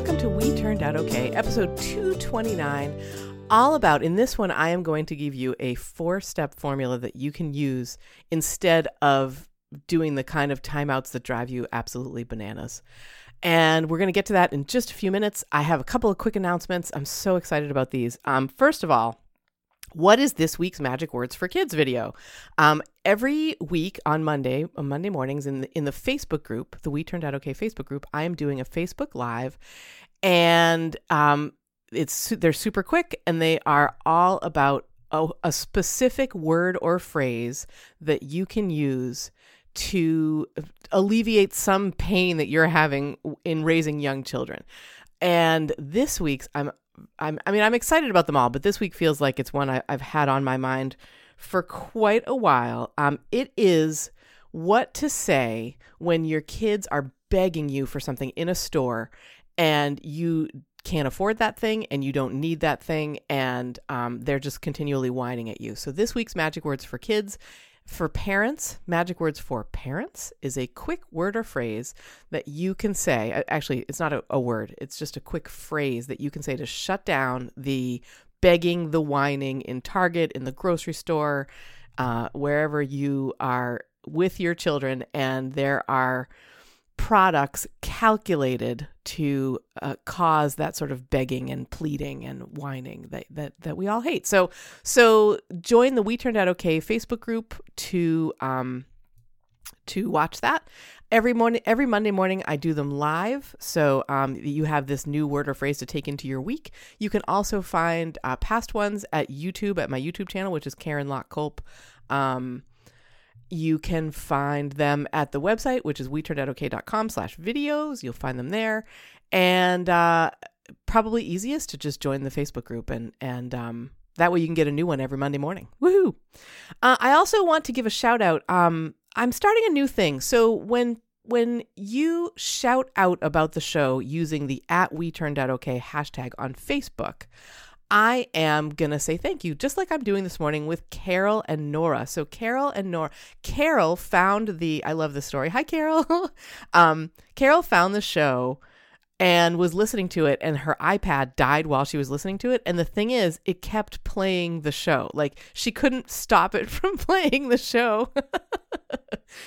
Welcome to We Turned Out Okay, episode 229. All about, in this one, I am going to give you a four step formula that you can use instead of doing the kind of timeouts that drive you absolutely bananas. And we're going to get to that in just a few minutes. I have a couple of quick announcements. I'm so excited about these. Um, first of all, what is this week's magic words for kids video? Um, every week on monday on monday mornings in the, in the facebook group the we turned out okay facebook group i am doing a facebook live and um, it's they're super quick and they are all about a, a specific word or phrase that you can use to alleviate some pain that you're having in raising young children. And this week's i'm I'm, I mean, I'm excited about them all, but this week feels like it's one I, have had on my mind for quite a while. Um, it is what to say when your kids are begging you for something in a store and you can't afford that thing and you don't need that thing and um, they're just continually whining at you. So this week's magic words for kids for parents, magic words for parents is a quick word or phrase that you can say. Actually, it's not a, a, word, it's just a quick phrase that you can say to shut down the begging, the whining in Target, in the grocery store, uh, wherever you are with your children, and there are products calculated to uh, cause that sort of begging and pleading and whining that, that that we all hate. So so join the We Turned Out Okay Facebook group to um to watch that. Every morning every monday morning i do them live. So um, you have this new word or phrase to take into your week. You can also find uh, past ones at youtube at my youtube channel which is karen locke culp. Um, you can find them at the website, which is weturnedoutokay.com slash videos. You'll find them there. And uh, probably easiest to just join the Facebook group and, and um, that way you can get a new one every Monday morning. Woohoo! Uh, I also want to give a shout out. Um, I'm starting a new thing. So when when you shout out about the show using the at we turned out okay hashtag on Facebook, I am going to say thank you, just like I'm doing this morning with Carol and Nora. So, Carol and Nora, Carol found the, I love this story. Hi, Carol. um, Carol found the show and was listening to it and her iPad died while she was listening to it. And the thing is it kept playing the show. Like she couldn't stop it from playing the show.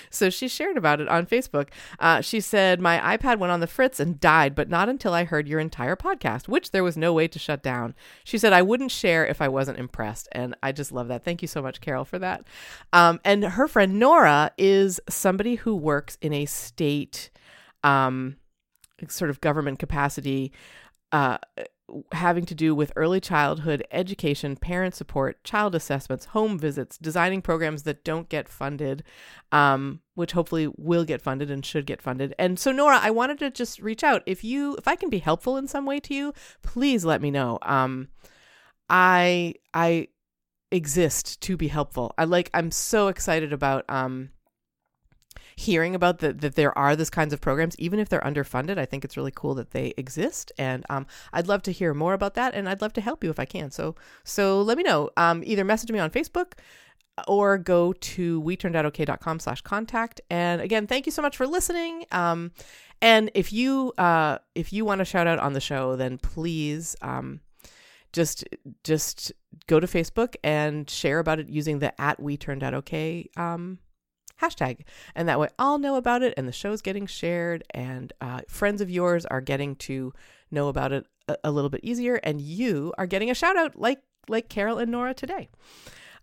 So she shared about it on Facebook. Uh, she said my iPad went on the fritz and died but not until I heard your entire podcast which there was no way to shut down. She said I wouldn't share if I wasn't impressed and I just love that. Thank you so much Carol for that. Um, and her friend Nora is somebody who works in a state um, sort of government capacity uh, having to do with early childhood education, parent support, child assessments, home visits, designing programs that don't get funded, um, which hopefully will get funded and should get funded. And so, Nora, I wanted to just reach out. If you, if I can be helpful in some way to you, please let me know. Um, I, I exist to be helpful. I like. I'm so excited about um hearing about the, that there are this kinds of programs, even if they're underfunded. I think it's really cool that they exist, and um, I'd love to hear more about that, and I'd love to help you if I can. So so let me know. Um, either message me on Facebook or go to weturnedoutokay.com slash contact. And again, thank you so much for listening. Um, and if you uh, if you want to shout out on the show, then please um, just just go to Facebook and share about it using the at we turned out okay um, hashtag. And that way I'll know about it and the show's getting shared and uh, friends of yours are getting to know about it a, a, little bit easier and you are getting a shout out like like Carol and Nora today.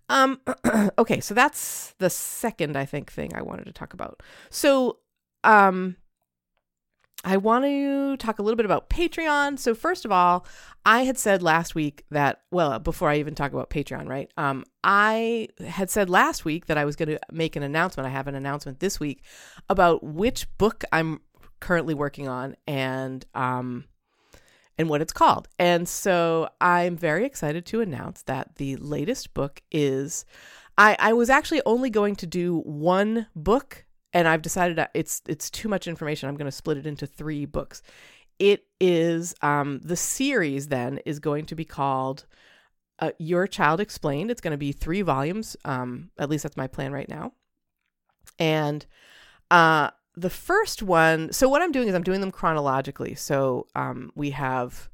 Um okay, so that's the second I think thing I wanted to talk about. So um I want to talk a little bit about Patreon. So first of all, I had said last week that well, before I even talk about Patreon, right? Um, I had said last week that I was going to make an announcement. I have an announcement this week about which book I'm currently working on and um, and what it's called. And so I'm very excited to announce that the latest book is. I, I was actually only going to do one book, and I've decided it's it's too much information. I'm going to split it into three books. It is um, the series. Then is going to be called uh, Your Child Explained. It's going to be three volumes. Um, at least that's my plan right now. And uh, the first one, so what I'm doing is I'm doing them chronologically. So um, we have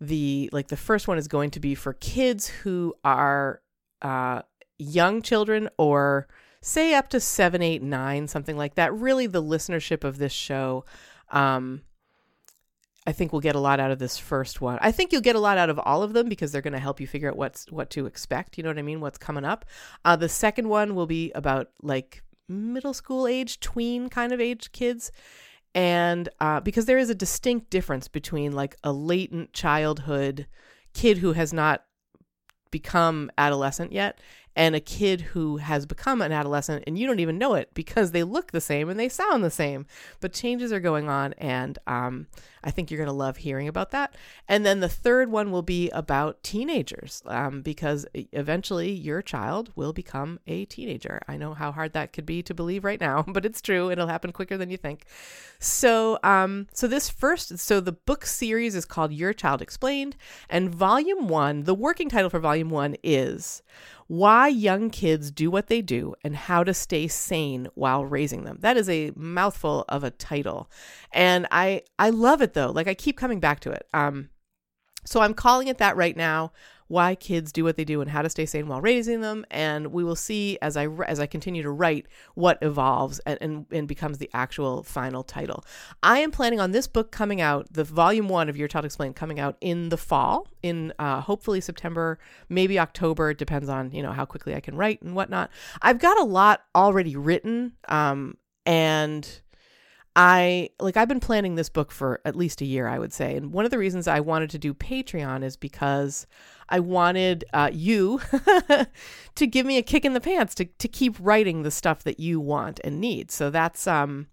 the like the first one is going to be for kids who are uh, young children or say up to seven, eight, nine, something like that. Really, the listenership of this show. Um, I think we'll get a lot out of this first one. I think you'll get a lot out of all of them because they're going to help you figure out what's what to expect. You know what I mean? What's coming up. Uh, the second one will be about like middle school age, tween kind of age kids. And uh, because there is a distinct difference between like a latent childhood kid who has not become adolescent yet and a kid who has become an adolescent and you don't even know it because they look the same and they sound the same. But changes are going on and um, i think you're going to love hearing about that. And then the third one will be about teenagers um, because eventually your child will become a teenager. I know how hard that could be to believe right now but it's true. It'll happen quicker than you think. So um, so this first so the book series is called your child explained and volume one the working title for volume one is why young kids do what they do and how to stay sane while raising them. That is a mouthful of a title. And I I love it though. Like I keep coming back to it. Um so I'm calling it that right now why kids do what they do and how to stay sane while raising them. And we will see as I as I continue to write what evolves and, and, and becomes the actual final title. I am planning on this book coming out, the volume one of Your Child Explained, coming out in the fall, in uh, hopefully September, maybe October. It depends on you know how quickly I can write and whatnot. I've got a lot already written, um, and I like I've been planning this book for at least a year, I would say. And one of the reasons I wanted to do Patreon is because I wanted uh, you to give me a kick in the pants to to keep writing the stuff that you want and need. So that's um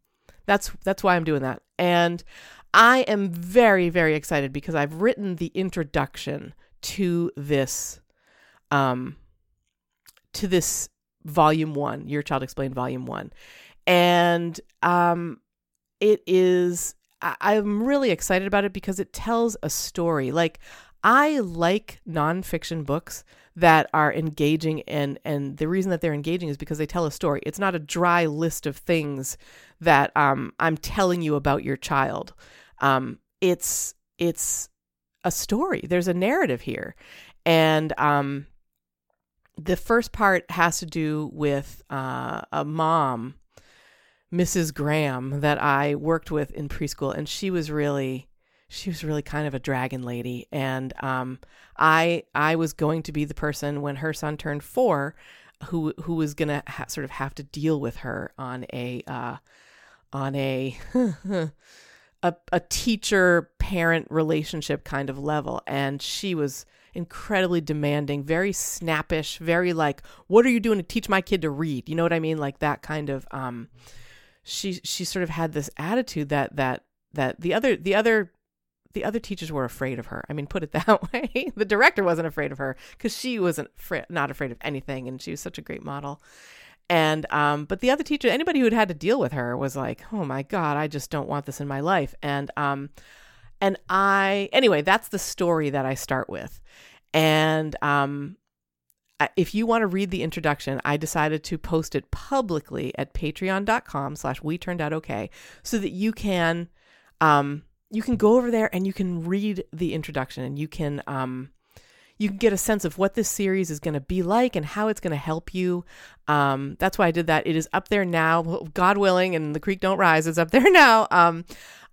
that's that's why I'm doing that. And I am very very excited because I've written the introduction to this um to this volume 1, Your Child Explained volume 1. And um it is I, am really excited about it because it tells a story. Like I like nonfiction books that are engaging and and the reason that they're engaging is because they tell a story. It's not a dry list of things that um, I'm telling you about your child. Um, it's it's a story. There's a narrative here, and um, the first part has to do with uh, a mom Mrs. Graham that I worked with in preschool, and she was really she was really kind of a dragon lady. And um, I I was going to be the person when her son turned 4 who who was going to ha- sort of have to deal with her on a uh, on a a, a teacher parent relationship kind of level. And she was incredibly demanding very snappish very like what are you doing to teach my kid to read? You know what i mean? Like that kind of um she she sort of had this attitude that that that the other the other the other teachers were afraid of her. I mean, put it that way. the director wasn't afraid of her because she wasn't fr- not afraid of anything, and she was such a great model. And um, but the other teacher, anybody who had had to deal with her, was like, "Oh my god, I just don't want this in my life." And um, and I anyway, that's the story that I start with, and um, if you want to read the introduction, I decided to post it publicly at patreon.com slash we turned out okay so that you can um you can go over there and you can read the introduction and you can um you can get a sense of what this series is going to be like and how it's going to help you. Um, that's why I did that. It is up there now, God willing, and the creek don't rise. It's up there now. Um,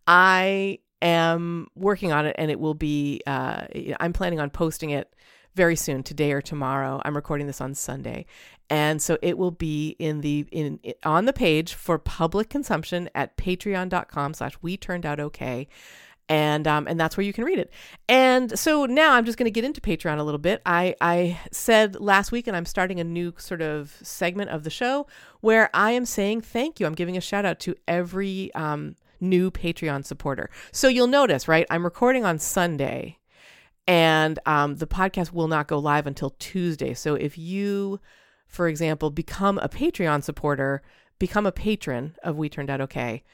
I am working on it, and it will be. Uh, I'm planning on posting it very soon, today or tomorrow. I'm recording this on Sunday. And so it will be in the in on the page for public consumption at patreon.com slash we turned out okay. And um, and that's where you can read it. And so now I'm just going to get into Patreon a little bit. I I said last week, and I'm starting a new sort of segment of the show where I am saying thank you. I'm giving a shout out to every um, new Patreon supporter. So you'll notice, right? I'm recording on Sunday and um, the podcast will not go live until Tuesday. So if you, for example, become a Patreon supporter, become a patron of We Turned Out Okay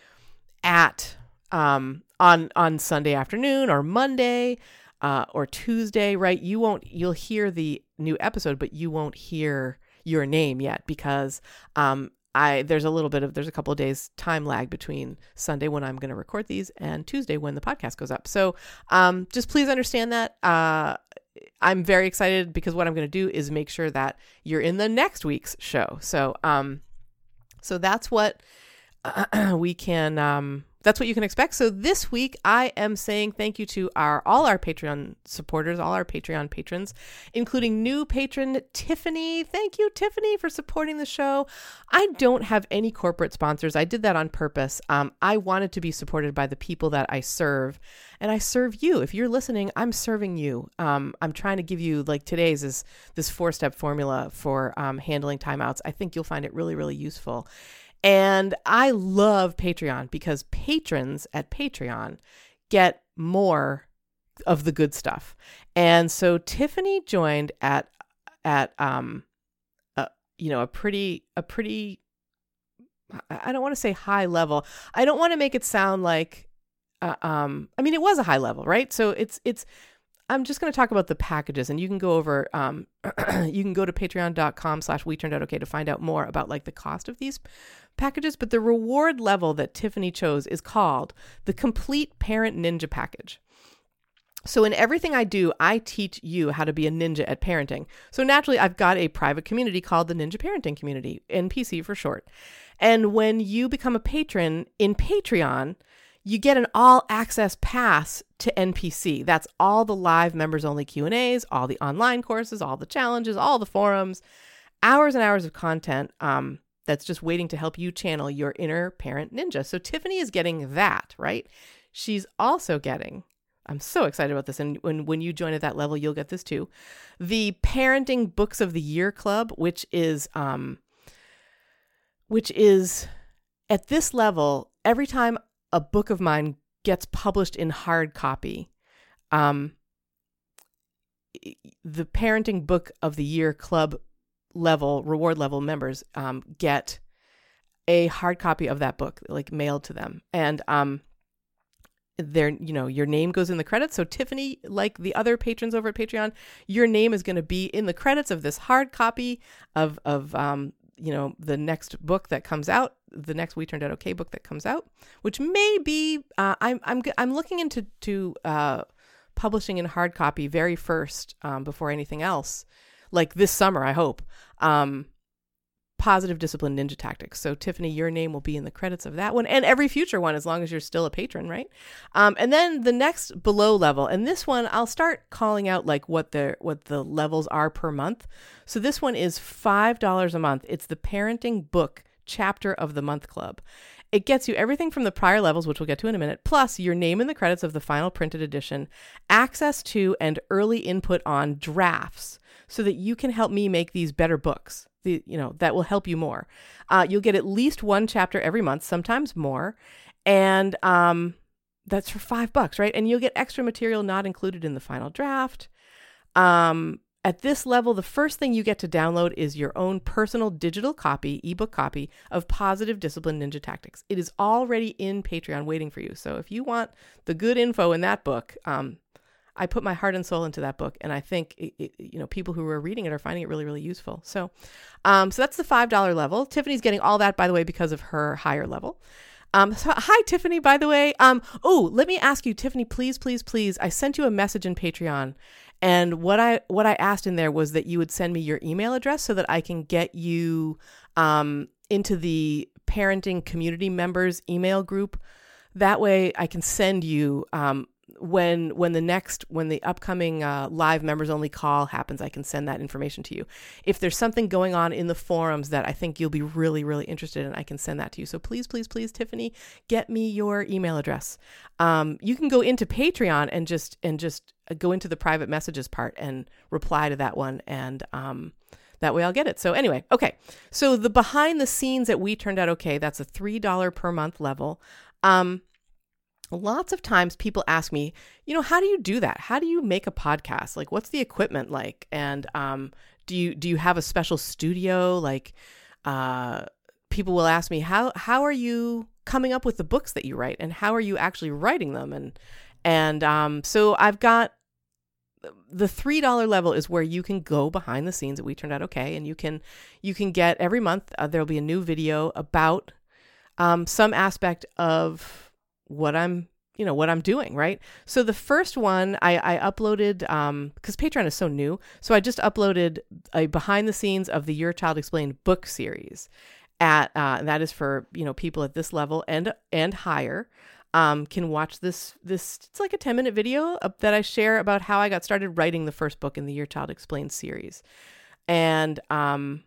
at um, on on Sunday afternoon or Monday uh, or Tuesday, right? You won't you'll hear the new episode, but you won't hear your name yet because um, I there's a little bit of there's a couple of days time lag between Sunday when I'm going to record these and Tuesday when the podcast goes up. So um, just please understand that. Uh, I'm very excited because what I'm going to do is make sure that you're in the next week's show. So um, so that's what uh, we can um, that's what you can expect. So this week I am saying thank you to our all our Patreon supporters, all our Patreon patrons, including new patron Tiffany. Thank you Tiffany for supporting the show. I don't have any corporate sponsors. I did that on purpose. Um, I wanted to be supported by the people that I serve, and I serve you. If you're listening, I'm serving you. Um, I'm trying to give you like today's is this four step formula for um, handling timeouts. I think you'll find it really really useful. And I love Patreon because patrons at Patreon get more of the good stuff. And so Tiffany joined at at um a, you know a pretty a pretty I don't want to say high level. I don't want to make it sound like uh, um I mean it was a high level, right? So it's it's I'm just going to talk about the packages and you can go over, um, you can go to patreon.com slash we turned out okay to find out more about like the cost of these packages. But the reward level that Tiffany chose is called the complete parent ninja package. So, in everything I do, I teach you how to be a ninja at parenting. So, naturally, I've got a private community called the Ninja Parenting Community, NPC for short. And when you become a patron in Patreon, you get an all access pass to NPC. That's all the live members only Q&As, all the online courses, all the challenges, all the forums, hours and hours of content um, that's just waiting to help you channel your inner parent ninja. So Tiffany is getting that, right? She's also getting I'm so excited about this. And when, when you join at that level, you'll get this too. The Parenting Books of the Year Club, which is um which is at this level, every time a book of mine gets published in hard copy, um, the parenting book of the year club level reward level members um, get a hard copy of that book like mailed to them. And um there you know your name goes in the credits. So tiffany like the other patrons over at patreon your name is going to be in the credits of this hard copy of of um you know the next book that comes out the next we turned out okay book that comes out which may be uh, i'm i'm i'm looking into to uh, publishing in hard copy very first um, before anything else like this summer i hope um, positive discipline ninja tactics. So tiffany your name will be in the credits of that one and every future one as long as you're still a patron right? Um, and then the next below level and this one i'll start calling out like what the what the levels are per month. So this one is five dollars a month. It's the parenting book chapter of the month club it gets you everything from the prior levels, which we'll get to in a minute, plus your name in the credits of the final printed edition, access to and early input on drafts so that you can help me make these better books the you know that will help you more. Uh, you'll get at least one chapter every month, sometimes more, and um, that's for five bucks, right? And you'll get extra material not included in the final draft. Um, at this level, the first thing you get to download is your own personal digital copy, ebook copy of Positive Discipline Ninja Tactics. It is already in Patreon waiting for you. So if you want the good info in that book, um, I put my heart and soul into that book, and I think it, it, you know people who are reading it are finding it really, really useful. So, um, so that's the five dollar level. Tiffany's getting all that, by the way, because of her higher level. Um, so hi Tiffany, by the way. Um, oh, let me ask you, Tiffany, please, please, please. I sent you a message in Patreon, and what I what I asked in there was that you would send me your email address so that I can get you um, into the parenting community members email group. That way, I can send you um, when when the next when the upcoming uh, live members only call happens i can send that information to you if there's something going on in the forums that i think you'll be really really interested in i can send that to you so please please please tiffany get me your email address um, you can go into patreon and just and just uh, go into the private messages part and reply to that one and um, that way I'll get it. So anyway, okay. So the behind the scenes that we turned out okay, that's a $3 per month level. Um, lots of times people ask me, you know, how do you do that? How do you make a podcast? Like, what's the equipment like? And um, do you do you have a special studio? Like, uh, people will ask me how how are you coming up with the books that you write, and how are you actually writing them? And and um, so I've got the three dollar level is where you can go behind the scenes that we turned out okay, and you can you can get every month uh, there'll be a new video about um, some aspect of what I'm you know what I'm doing, right? So the first one I, I uploaded um because um, Patreon is so new, so I just uploaded a behind the scenes of the Your Child Explained book series. At uh, that is for you know people at this level and and higher. Um, can watch this this it's like a 10 minute video that I share about how I got started writing the first book in the Your Child Explained series. And um,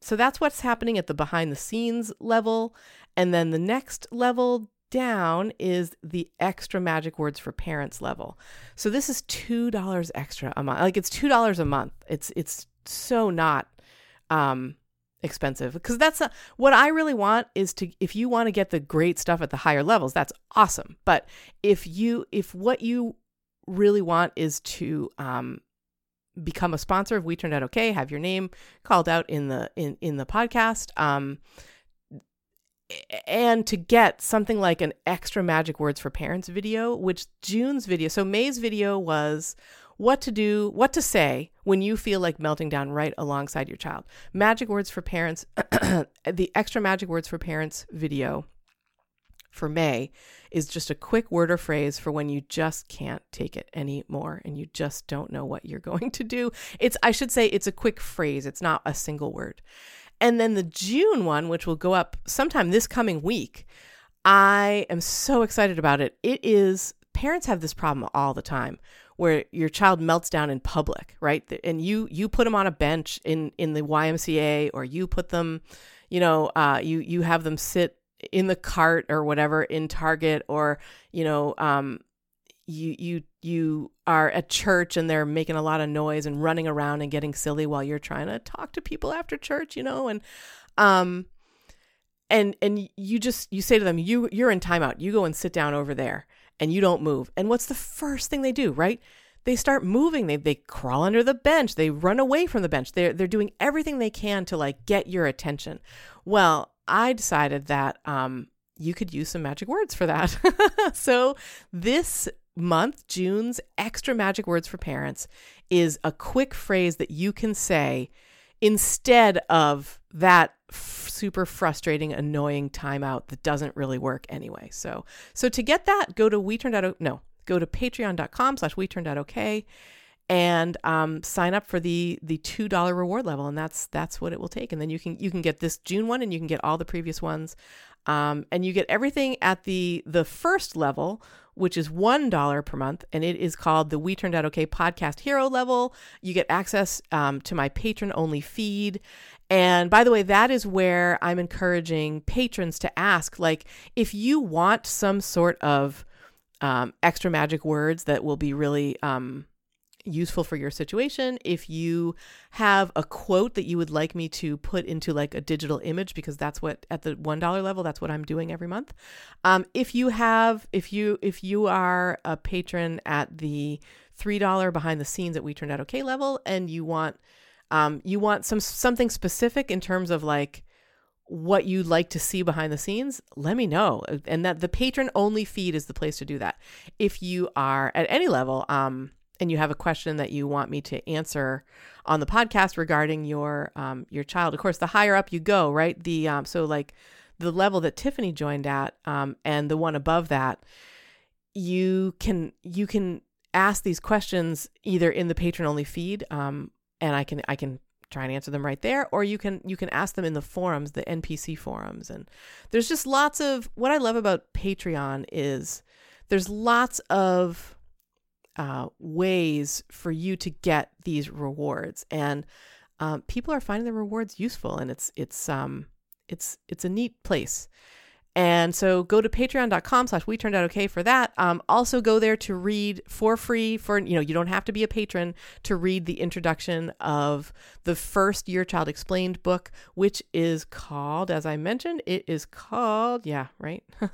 so that's what's happening at the behind the scenes level. And then the next level down is the extra magic words for parents level. So this is two dollars extra a month. Like it's two dollars a month. It's it's so not um expensive because that's a, what I really want is to if you want to get the great stuff at the higher levels, that's awesome. But if you if what you really want is to um become a sponsor of We Turned Out Okay, have your name called out in the in in the podcast. Um and to get something like an extra magic words for parents video, which June's video, so May's video was what to do, what to say when you feel like melting down right alongside your child. Magic words for parents, the extra magic words for parents video for May is just a quick word or phrase for when you just can't take it anymore and you just don't know what you're going to do. It's I should say it's a quick phrase, it's not a single word. And then the June one, which will go up sometime this coming week, I am so excited about it. It is, parents have this problem all the time where your child melts down in public, right? And you you put them on a bench in in the YMCA, or you put them, you know, uh, you you have them sit in the cart or whatever in Target, or you know, um, you you you are at church and they're making a lot of noise and running around and getting silly while you're trying to talk to people after church, you know, and um and and you just you say to them you you're in timeout. You go and sit down over there and you don't move. And what's the first thing they do, right? They start moving. They they crawl under the bench. They run away from the bench. They're they're doing everything they can to like get your attention. Well, I decided that um you could use some magic words for that. so this month, June's extra magic words for parents is a quick phrase that you can say instead of that f- super frustrating, annoying timeout that doesn't really work anyway. So, so to get that, go to we turned out no, go to patreon.com slash we turned out okay and um, sign up for the the two dollar reward level, and that's that's what it will take. And then you can you can get this June one, and you can get all the previous ones, um, and you get everything at the the first level, which is $1 per month, and it is called the We Turned Out Okay podcast hero level. You get access um, to my patron only feed. And by the way, that is where I'm encouraging patrons to ask like, if you want some sort of um, extra magic words that will be really um, useful for your situation. If you have a quote that you would like me to put into like a digital image, because that's what at the one dollar level, that's what I'm doing every month. Um, if you have, if you if you are a patron at the three dollar behind the scenes at We Turned Out Okay level, and you want um, you want some something specific in terms of like what you'd like to see behind the scenes, let me know. And that the patron only feed is the place to do that. If you are at any level, um, and you have a question that you want me to answer on the podcast regarding your um, your child, of course, the higher up you go, right? The um, so like the level that Tiffany joined at, um, and the one above that, you can you can ask these questions either in the patron only feed, um, and I can I can try and answer them right there or you can you can ask them in the forums the npc forums and there's just lots of what i love about patreon is there's lots of uh, ways for you to get these rewards, and um, people are finding the rewards useful, and it's it's um it's it's a neat place. And so go to patreon.com slash we turned out okay for that. Um, also go there to read for free for, you know, you don't have to be a patron to read the introduction of the first Your Child Explained book, which is called, as I mentioned, it is called, yeah, right?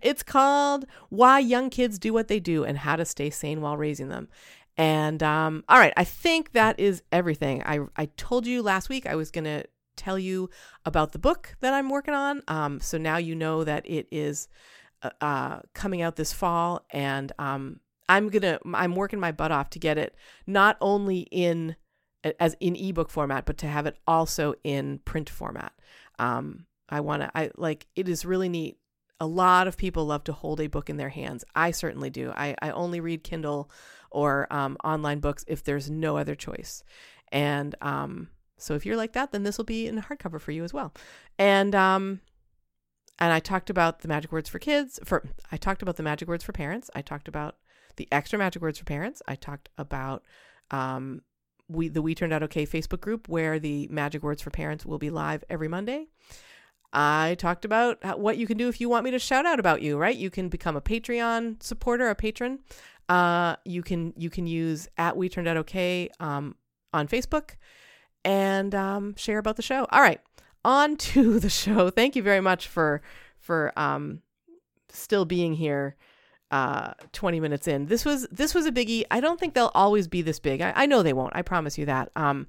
it's called Why Young Kids Do What They Do and How to Stay Sane While Raising Them. And um, all right, I think that is everything. I, I told you last week I was going to tell you about the book that I'm working on. Um, so now you know that it is uh, uh, coming out this fall, and um, I'm gonna I'm working my butt off to get it not only in as in ebook format, but to have it also in print format. Um, I want to I like it is really neat. A lot of people love to hold a book in their hands. I certainly do. I, I only read Kindle or um, online books if there's no other choice. And um, so if you're like that, then this will be in hardcover for you as well. And um, and I talked about the magic words for kids. For I talked about the magic words for parents. I talked about the extra magic words for parents. I talked about um, we the We Turned Out Okay Facebook group where the magic words for parents will be live every Monday. I talked about what you can do if you want me to shout out about you. Right, you can become a Patreon supporter, a patron. Uh, you can you can use at We Turned Out Okay um, on Facebook and um, share about the show. All right, on to the show. Thank you very much for for um, still being here. Uh, 20 minutes in. This was this was a biggie. I don't think they'll always be this big. I, I know they won't. I promise you that. Um,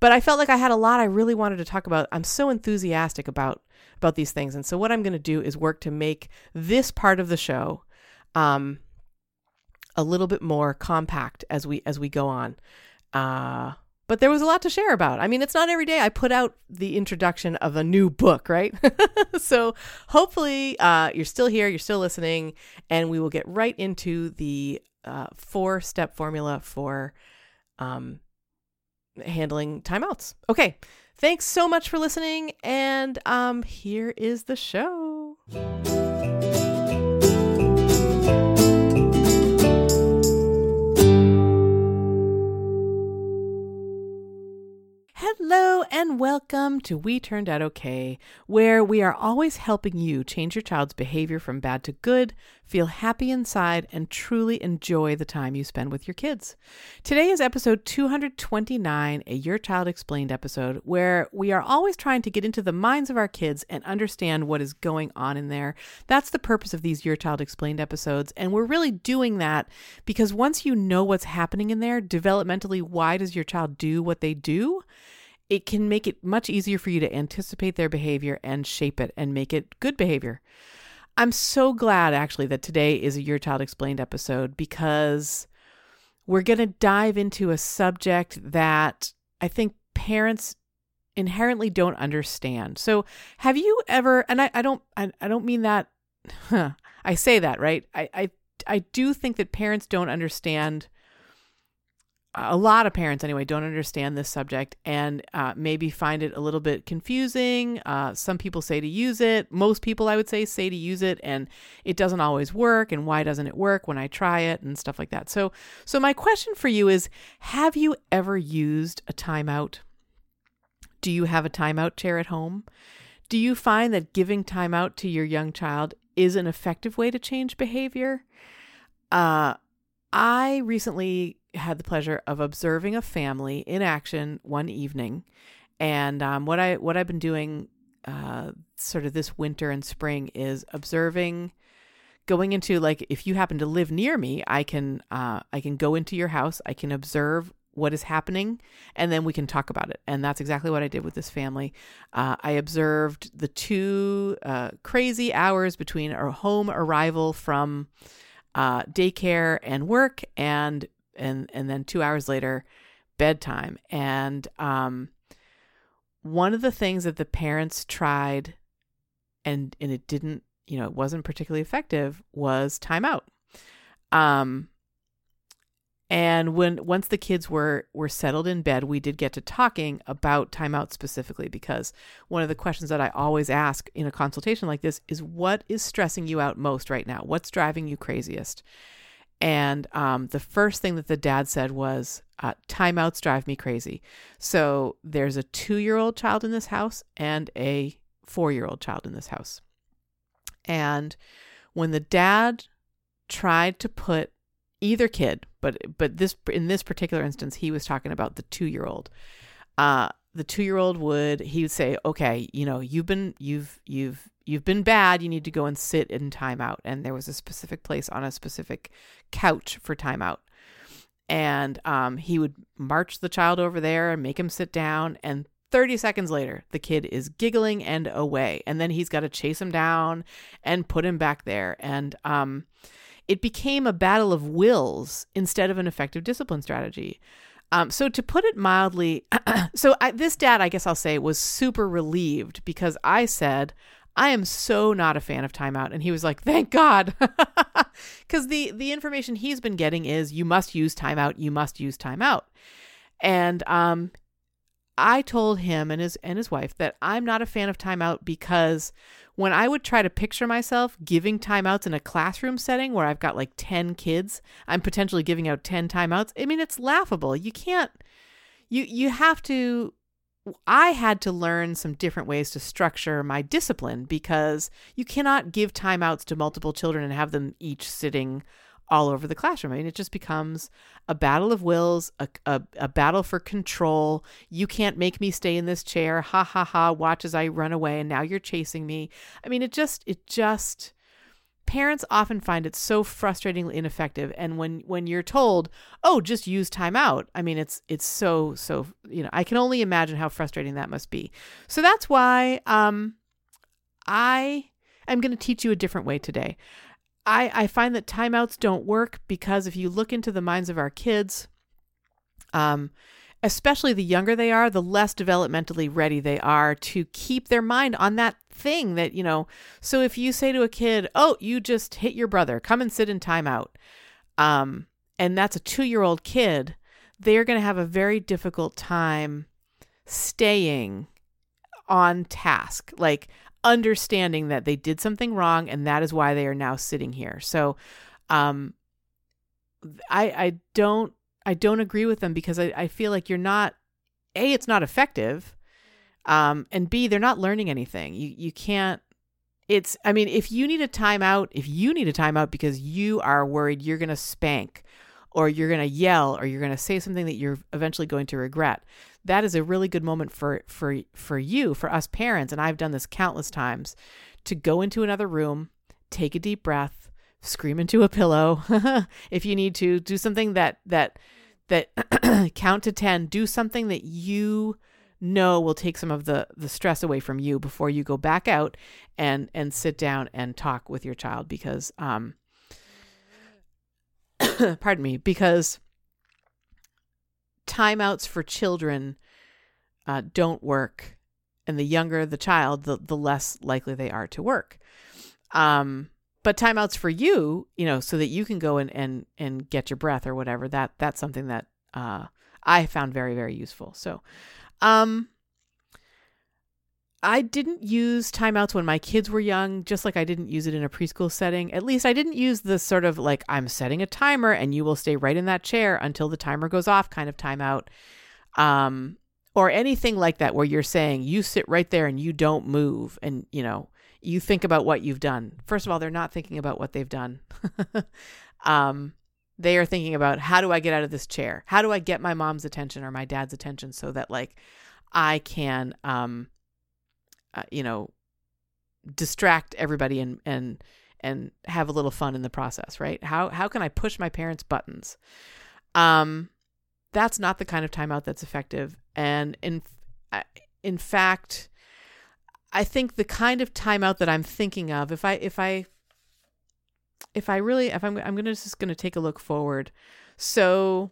but I felt like I had a lot I really wanted to talk about. I'm so enthusiastic about about these things, and so what I'm going to do is work to make this part of the show um, a little bit more compact as we as we go on. Uh, but there was a lot to share about. I mean, it's not every day I put out the introduction of a new book, right? so hopefully uh, you're still here, you're still listening, and we will get right into the uh, four step formula for um, handling timeouts. Okay, thanks so much for listening, and um, here is the show. Hello and welcome to We Turned Out Okay, where we are always helping you change your child's behavior from bad to good, feel happy inside, and truly enjoy the time you spend with your kids. Today is episode 229, a Your Child Explained episode, where we are always trying to get into the minds of our kids and understand what is going on in there. That's the purpose of these Your Child Explained episodes, and we're really doing that because once you know what's happening in there, developmentally, why does your child do what they do? It can make it much easier for you to anticipate their behavior and shape it and make it good behavior. I'm so glad actually that today is a Your Child Explained episode because we're going to dive into a subject that I think parents inherently don't understand. So, have you ever and I, I don't I, I don't mean that huh, I say that, right? I, I I do think that parents don't understand a lot of parents anyway don't understand this subject and uh, maybe find it a little bit confusing. Uh, some people say to use it. Most people i would say say to use it and it doesn't always work and why doesn't it work when i try it and stuff like that. So so my question for you is have you ever used a timeout? Do you have a timeout chair at home? Do you find that giving timeout to your young child is an effective way to change behavior? Uh, I recently had the pleasure of observing a family in action one evening, and um, what I what I've been doing uh, sort of this winter and spring is observing going into like if you happen to live near me i can uh, i can go into your house i can observe what is happening and then we can talk about it. And that's exactly what i did with this family. Uh, i observed the two uh, crazy hours between our home arrival from uh, daycare and work and and and then two hours later, bedtime. And um, one of the things that the parents tried, and and it didn't, you know, it wasn't particularly effective, was timeout. Um, and when once the kids were were settled in bed, we did get to talking about timeout specifically because one of the questions that I always ask in a consultation like this is what is stressing you out most right now? What's driving you craziest? And um, the first thing that the dad said was, uh, timeouts drive me crazy. So there's a two year old child in this house and a four year old child in this house. And when the dad tried to put either kid, but but this in this particular instance, he was talking about the two year old. Uh, the two year old would he would say, okay, you know, you've been you've you've you've been bad. You need to go and sit in timeout. And there was a specific place on a specific couch for timeout. And um, he would march the child over there and make him sit down. And 30 seconds later, the kid is giggling and away. And then he's got to chase him down and put him back there. And um, it became a battle of wills instead of an effective discipline strategy. Um, so to put it mildly, so I, this dad, I guess I'll say, was super relieved because I said, I am so not a fan of timeout. And he was like, thank God. Because the, the information he's been getting is you must use timeout, you must use timeout. And um, I told him and his and his wife that I'm not a fan of timeout because when I would try to picture myself giving timeouts in a classroom setting where I've got like 10 kids, I'm potentially giving out 10 timeouts. I mean, it's laughable. You can't you you have to I had to learn some different ways to structure my discipline because you cannot give timeouts to multiple children and have them each sitting all over the classroom. I mean, it just becomes a battle of wills, a, a, a, battle for control. You can't make me stay in this chair. Ha ha ha. Watch as I run away and now you're chasing me. I mean, it just, it just, parents often find it so frustratingly ineffective. And when, when you're told, oh, just use timeout, I mean, it's, it's so, so, you know, I can only imagine how frustrating that must be. So that's why, um, I am going to teach you a different way today. I, I find that timeouts don't work because if you look into the minds of our kids, um, especially the younger they are, the less developmentally ready they are to keep their mind on that thing that, you know. So if you say to a kid, Oh, you just hit your brother, come and sit in timeout, um, and that's a two year old kid, they're going to have a very difficult time staying on task. Like, understanding that they did something wrong and that is why they are now sitting here. So um I I don't I don't agree with them because I, I feel like you're not A, it's not effective. Um and B, they're not learning anything. You you can't it's I mean, if you need a timeout, if you need a timeout because you are worried you're gonna spank or you're going to yell or you're going to say something that you're eventually going to regret that is a really good moment for for for you for us parents and I've done this countless times to go into another room take a deep breath scream into a pillow if you need to do something that that that count to 10 do something that you know will take some of the the stress away from you before you go back out and and sit down and talk with your child because um pardon me, because timeouts for children uh, don't work. And the younger the child, the, the less likely they are to work. Um, but timeouts for you, you know, so that you can go and, and, and get your breath or whatever, that, that's something that, uh, I found very, very useful. So, um, I didn't use timeouts when my kids were young, just like I didn't use it in a preschool setting. At least I didn't use the sort of like, I'm setting a timer and you will stay right in that chair until the timer goes off kind of timeout. Um, or anything like that where you're saying you sit right there and you don't move and, you know, you think about what you've done. First of all, they're not thinking about what they've done. um, they are thinking about how do I get out of this chair? How do I get my mom's attention or my dad's attention so that like I can, um, uh, you know, distract everybody and and and have a little fun in the process, right? How how can I push my parents' buttons? Um, that's not the kind of timeout that's effective, and in in fact, I think the kind of timeout that I'm thinking of, if I if I if I really if I'm I'm gonna just gonna take a look forward, so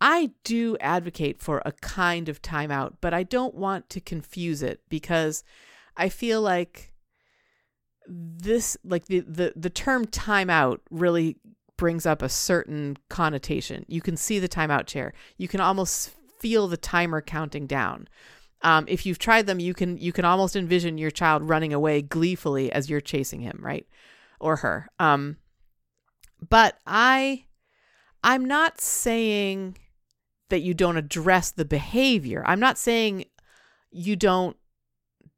I do advocate for a kind of timeout, but I don't want to confuse it because I feel like this like the the, the term timeout really brings up a certain connotation. You can see the timeout chair. You can almost feel the timer counting down. Um, if you've tried them, you can you can almost envision your child running away gleefully as you're chasing him, right, or her. Um, but I, I'm not saying that you don't address the behavior. I'm not saying you don't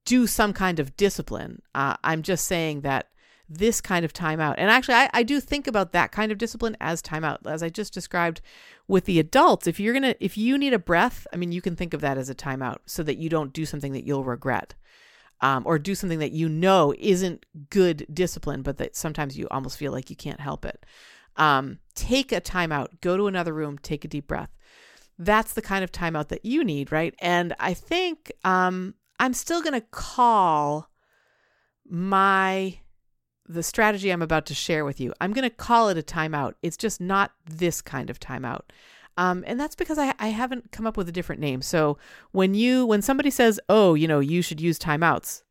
do some kind of discipline. Uh, I'm just saying that this kind of timeout, and actually, I, I do think about that kind of discipline as timeout, as I just described with the adults. If you're gonna, if you need a breath, I mean, you can think of that as a timeout, so that you don't do something that you'll regret. Um, or do something that you know isn't good discipline, but that sometimes you almost feel like you can't help it. Um, take a timeout, go to another room, take a deep breath. That's the kind of timeout that you need, right? And I think um, I'm still going to call my the strategy I'm about to share with you. I'm going to call it a timeout. It's just not this kind of timeout. Um, and that's because I, I haven't come up with a different name. So when you when somebody says, "Oh, you know, you should use timeouts,"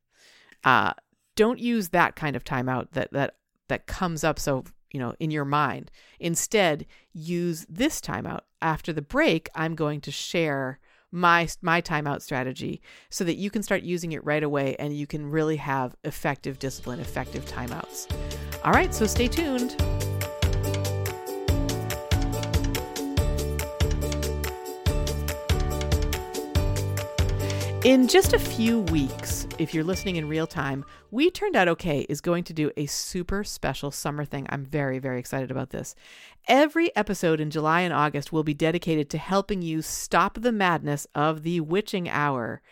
uh, don't use that kind of timeout that that that comes up so you know in your mind. Instead, use this timeout. After the break, I'm going to share my my timeout strategy so that you can start using it right away and you can really have effective discipline, effective timeouts. All right, so stay tuned. In just a few weeks, if you're listening in real time, We Turned Out Okay is going to do a super special summer thing. I'm very, very excited about this. Every episode in July and August will be dedicated to helping you stop the madness of the witching hour.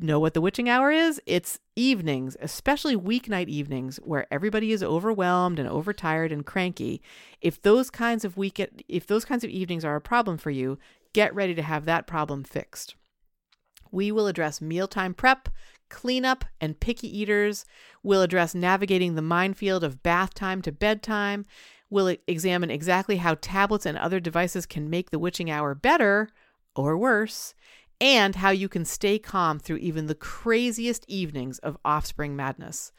Know what the witching hour is? It's evenings, especially weeknight evenings, where everybody is overwhelmed and overtired and cranky. If those kinds of week if those kinds of evenings are a problem for you, get ready to have that problem fixed. We will address mealtime prep, cleanup, and picky eaters. We'll address navigating the minefield of bath time to bedtime. We'll examine exactly how tablets and other devices can make the witching hour better or worse, and how you can stay calm through even the craziest evenings of offspring madness.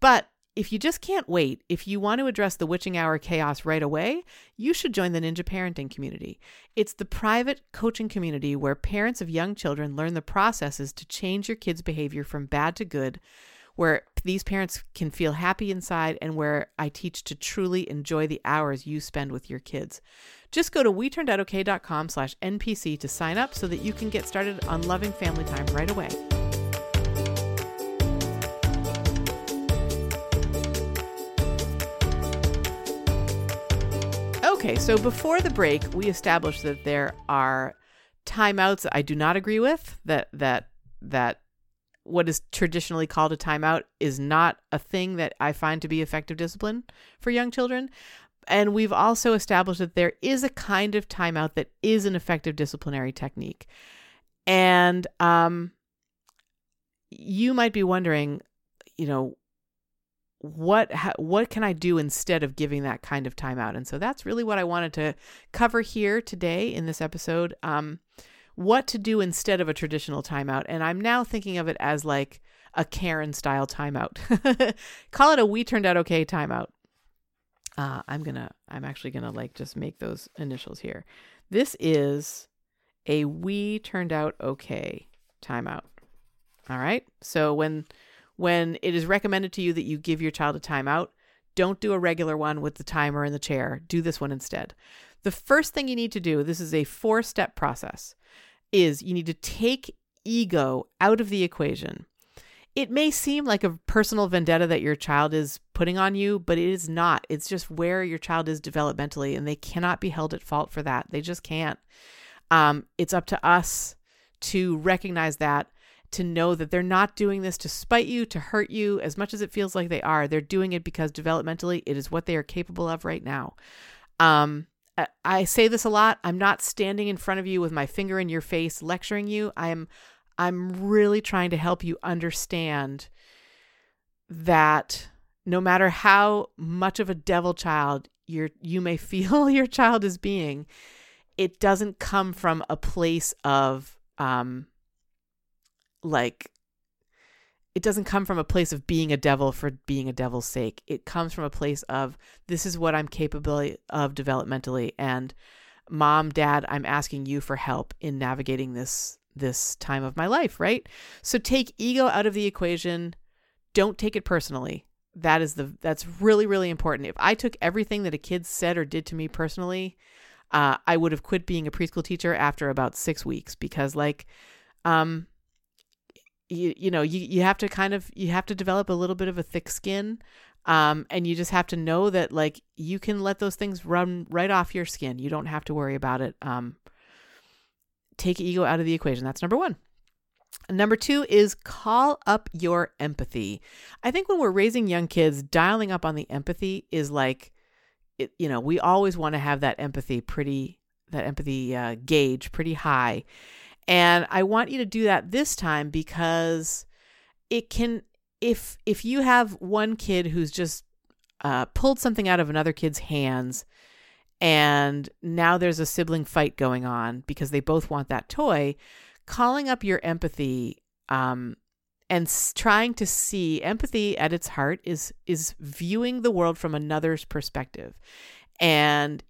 But if you just can't wait, if you want to address the witching hour chaos right away, you should join the Ninja Parenting Community. It's the private coaching community where parents of young children learn the processes to change your kids' behavior from bad to good, where these parents can feel happy inside, and where I teach to truly enjoy the hours you spend with your kids. Just go to weturnedoutokay.com slash NPC to sign up so that you can get started on loving family time right away. Okay, so before the break, we established that there are timeouts I do not agree with. That that that what is traditionally called a timeout is not a thing that I find to be effective discipline for young children. And we've also established that there is a kind of timeout that is an effective disciplinary technique. And um, you might be wondering, you know, what ha- what can I do instead of giving that kind of timeout? And so that's really what I wanted to cover here today in this episode. Um, what to do instead of a traditional timeout, and I'm now thinking of it as like a Karen style timeout. Call it a "We turned out okay" timeout. Uh, I'm gonna I'm actually gonna like just make those initials here. This is a "We turned out okay" timeout. All right. So when when it is recommended to you that you give your child a timeout, don't do a regular one with the timer in the chair. Do this one instead. The first thing you need to do, this is a four step process, is you need to take ego out of the equation. It may seem like a personal vendetta that your child is putting on you, but it is not. It's just where your child is developmentally, and they cannot be held at fault for that. They just can't. Um, it's up to us to recognize that to know that they're not doing this to spite you, to hurt you, as much as it feels like they are. They're doing it because developmentally it is what they are capable of right now. Um, I say this a lot. I'm not standing in front of you with my finger in your face lecturing you. I'm I'm really trying to help you understand that no matter how much of a devil child you you may feel your child is being, it doesn't come from a place of um, like it doesn't come from a place of being a devil for being a devil's sake. It comes from a place of this is what I'm capable of developmentally and mom, dad, I'm asking you for help in navigating this this time of my life, right? So take ego out of the equation. Don't take it personally. That is the that's really really important. If I took everything that a kid said or did to me personally, uh, I would have quit being a preschool teacher after about six weeks because like um you you know you you have to kind of you have to develop a little bit of a thick skin um and you just have to know that like you can let those things run right off your skin you don't have to worry about it um take ego out of the equation that's number 1 Number two is call up your empathy. I think when we're raising young kids, dialing up on the empathy is like, it, you know, we always want to have that empathy pretty, that empathy uh, gauge pretty high. And I want you to do that this time because it can, if if you have one kid who's just uh, pulled something out of another kid's hands, and now there's a sibling fight going on because they both want that toy calling up your empathy um, and s- trying to see empathy at its heart is is viewing the world from another's perspective. And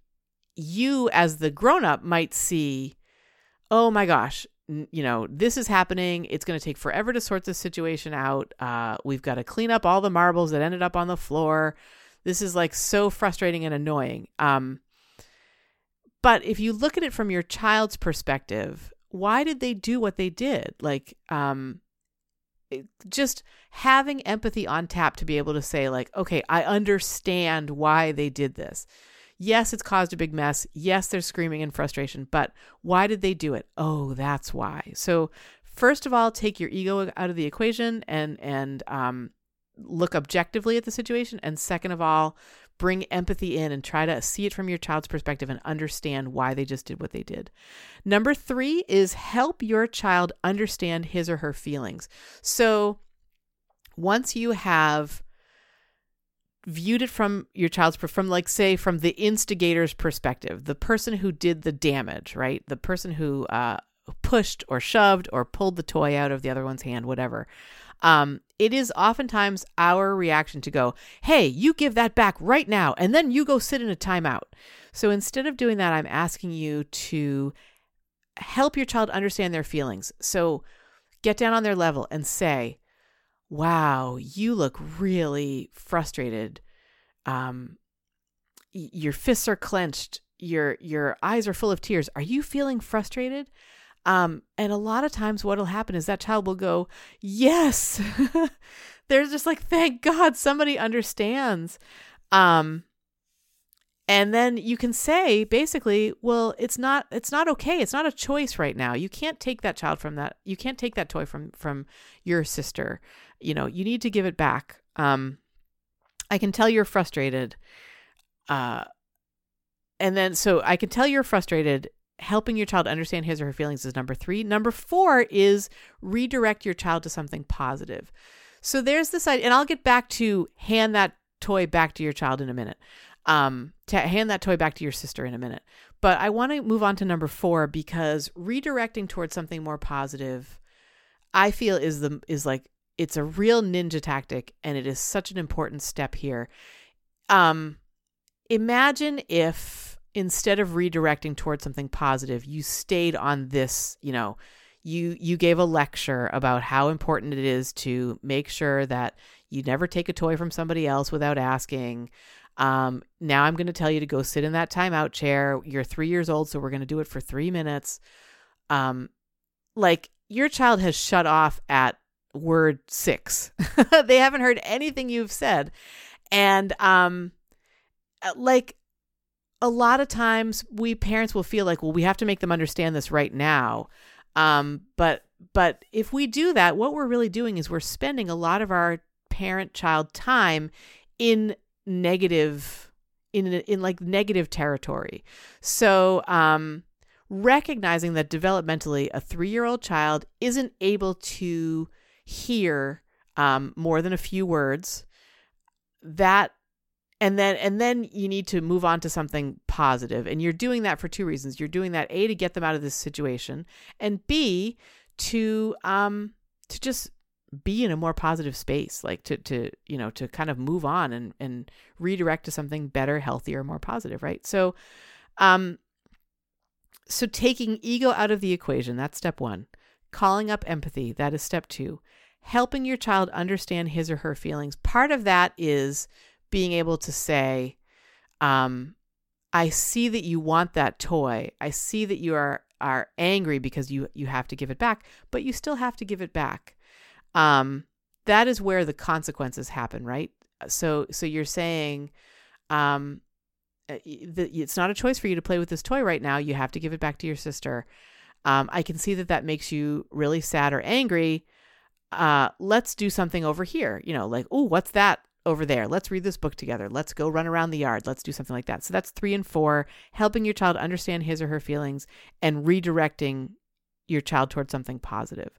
you as the grown up might see oh my gosh you know this is happening it's going to take forever to sort this situation out uh, we've got to clean up all the marbles that ended up on the floor this is like so frustrating and annoying um, but if you look at it from your child's perspective why did they do what they did? Like, um, it- just having empathy on tap to be able to say, like, okay, I understand why they did this. Yes, it's caused a big mess. Yes, there's screaming and frustration, but why did they do it? Oh, that's why. So, first of all, take your ego out of the equation and and um, look objectively at the situation. And second of all, bring empathy in and try to see it from your child's perspective and understand why they just did what they did. Number three is help your child understand his or her feelings. So once you have viewed it from your child's from like say from the instigator's perspective the person who did the damage right? The person who uh, pushed or shoved or pulled the toy out of the other one's hand whatever. Um, it is oftentimes our reaction to go hey you give that back right now and then you go sit in a timeout. So instead of doing that i'm asking you to help your child understand their feelings. So get down on their level and say wow, you look really frustrated. Um, your fists are clenched. Your your eyes are full of tears. Are you feeling frustrated? Um, and a lot of times, what'll happen is that child will go, "Yes." They're just like, "Thank God, somebody understands." Um, and then you can say basically well it's not it's not okay it's not a choice right now you can't take that child from that you can't take that toy from from your sister you know you need to give it back. Um i can tell you're frustrated uh and then so i can tell you're frustrated helping your child understand his or her feelings is number 3 number 4 is redirect your child to something positive. So there's this idea and i'll get back to hand that toy back to your child in a minute. Um, to hand that toy back to your sister in a minute. But I want to move on to number four because redirecting towards something more positive, I feel is the is like it's a real ninja tactic, and it is such an important step here. Um, imagine if instead of redirecting towards something positive, you stayed on this, you know, you you gave a lecture about how important it is to make sure that you never take a toy from somebody else without asking. Um, now I'm going to tell you to go sit in that timeout chair. You're three years old, so we're going to do it for three minutes. Um, like your child has shut off at word six. they haven't heard anything you've said. And, um, like a lot of times we parents will feel like, well, we have to make them understand this right now. Um, but, but if we do that, what we're really doing is we're spending a lot of our parent child time in negative in in like negative territory. So, um recognizing that developmentally a 3-year-old child isn't able to hear um more than a few words. That and then and then you need to move on to something positive. And you're doing that for two reasons. You're doing that a to get them out of this situation and b to um to just be in a more positive space like to to you know to kind of move on and and redirect to something better healthier more positive right? So um so taking ego out of the equation that's step 1 calling up empathy that is step 2 helping your child understand his or her feelings part of that is being able to say um i see that you want that toy i see that you are are angry because you you have to give it back but you still have to give it back um, that is where the consequences happen, right? So, so you're saying, um, the, it's not a choice for you to play with this toy right now. You have to give it back to your sister. Um, I can see that that makes you really sad or angry. Uh, let's do something over here. You know, like, oh, what's that over there? Let's read this book together. Let's go run around the yard. Let's do something like that. So that's three and four, helping your child understand his or her feelings and redirecting your child towards something positive.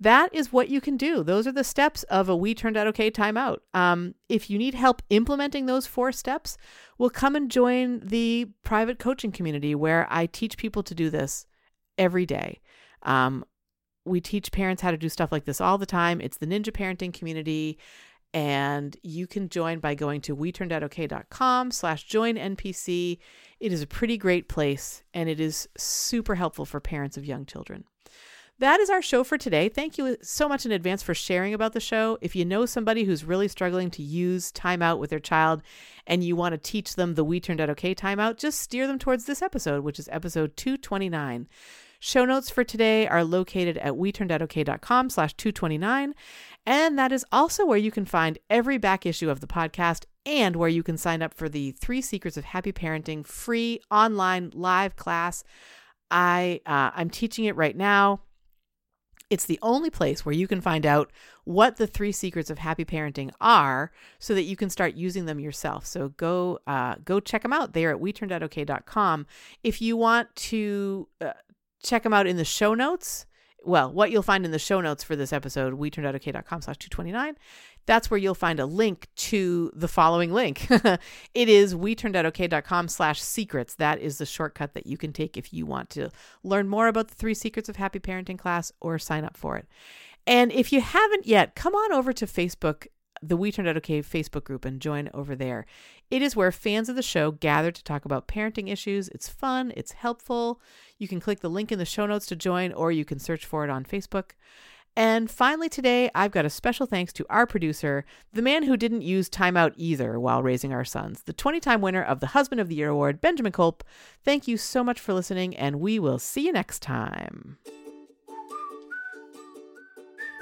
That is what you can do. Those are the steps of a We Turned Out Okay timeout. Um, if you need help implementing those four steps, well, come and join the private coaching community where I teach people to do this every day. Um, we teach parents how to do stuff like this all the time. It's the Ninja Parenting Community. And you can join by going to weturnedoutokay.com slash join NPC. It is a pretty great place and it is super helpful for parents of young children that is our show for today. Thank you so much in advance for sharing about the show. If you know somebody who's really struggling to use timeout with their child and you want to teach them the We Turned Out Okay timeout, just steer them towards this episode, which is episode 229. Show notes for today are located at weturnedoutokay.com slash 229. And that is also where you can find every back issue of the podcast and where you can sign up for the Three Secrets of Happy Parenting free online live class. I uh, I'm teaching it right now. It's the only place where you can find out what the three secrets of happy parenting are so that you can start using them yourself. So go uh, go check them out there at weturnedoutokay.com. If you want to uh, check them out in the show notes, well, what you'll find in the show notes for this episode, weturnedoutokay.com slash 229, that's where you'll find a link to the following link. it is weturnedoutokay.com slash secrets. That is the shortcut that you can take if you want to learn more about the three secrets of happy parenting class or sign up for it. And if you haven't yet, come on over to Facebook, the We Turned Out Okay Facebook group, and join over there. It is where fans of the show gather to talk about parenting issues. It's fun, it's helpful. You can click the link in the show notes to join, or you can search for it on Facebook. And finally, today, I've got a special thanks to our producer, the man who didn't use timeout either while raising our sons, the 20 time winner of the Husband of the Year Award, Benjamin Kolp. Thank you so much for listening, and we will see you next time.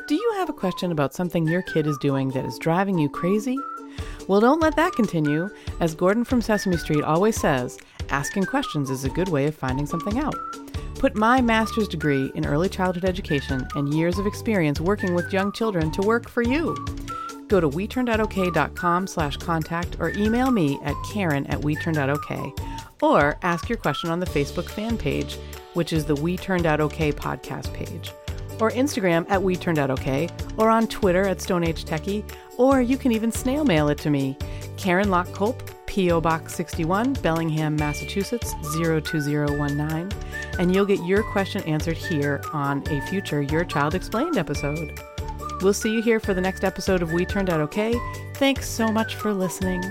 Do you have a question about something your kid is doing that is driving you crazy? Well, don't let that continue. As Gordon from Sesame Street always says, asking questions is a good way of finding something out. Put my master's degree in early childhood education and years of experience working with young children to work for you. Go to weturnedoutokay.com slash contact or email me at karen at weturnedoutokay or ask your question on the Facebook fan page, which is the We Turned Out Okay podcast page, or Instagram at We Turned Out Okay, or on Twitter at Stone Age Techie, or you can even snail mail it to me, Karen Lock Kolp, P.O. Box 61, Bellingham, Massachusetts 02019, and you'll get your question answered here on a future Your Child Explained episode. We'll see you here for the next episode of We Turned Out Okay. Thanks so much for listening.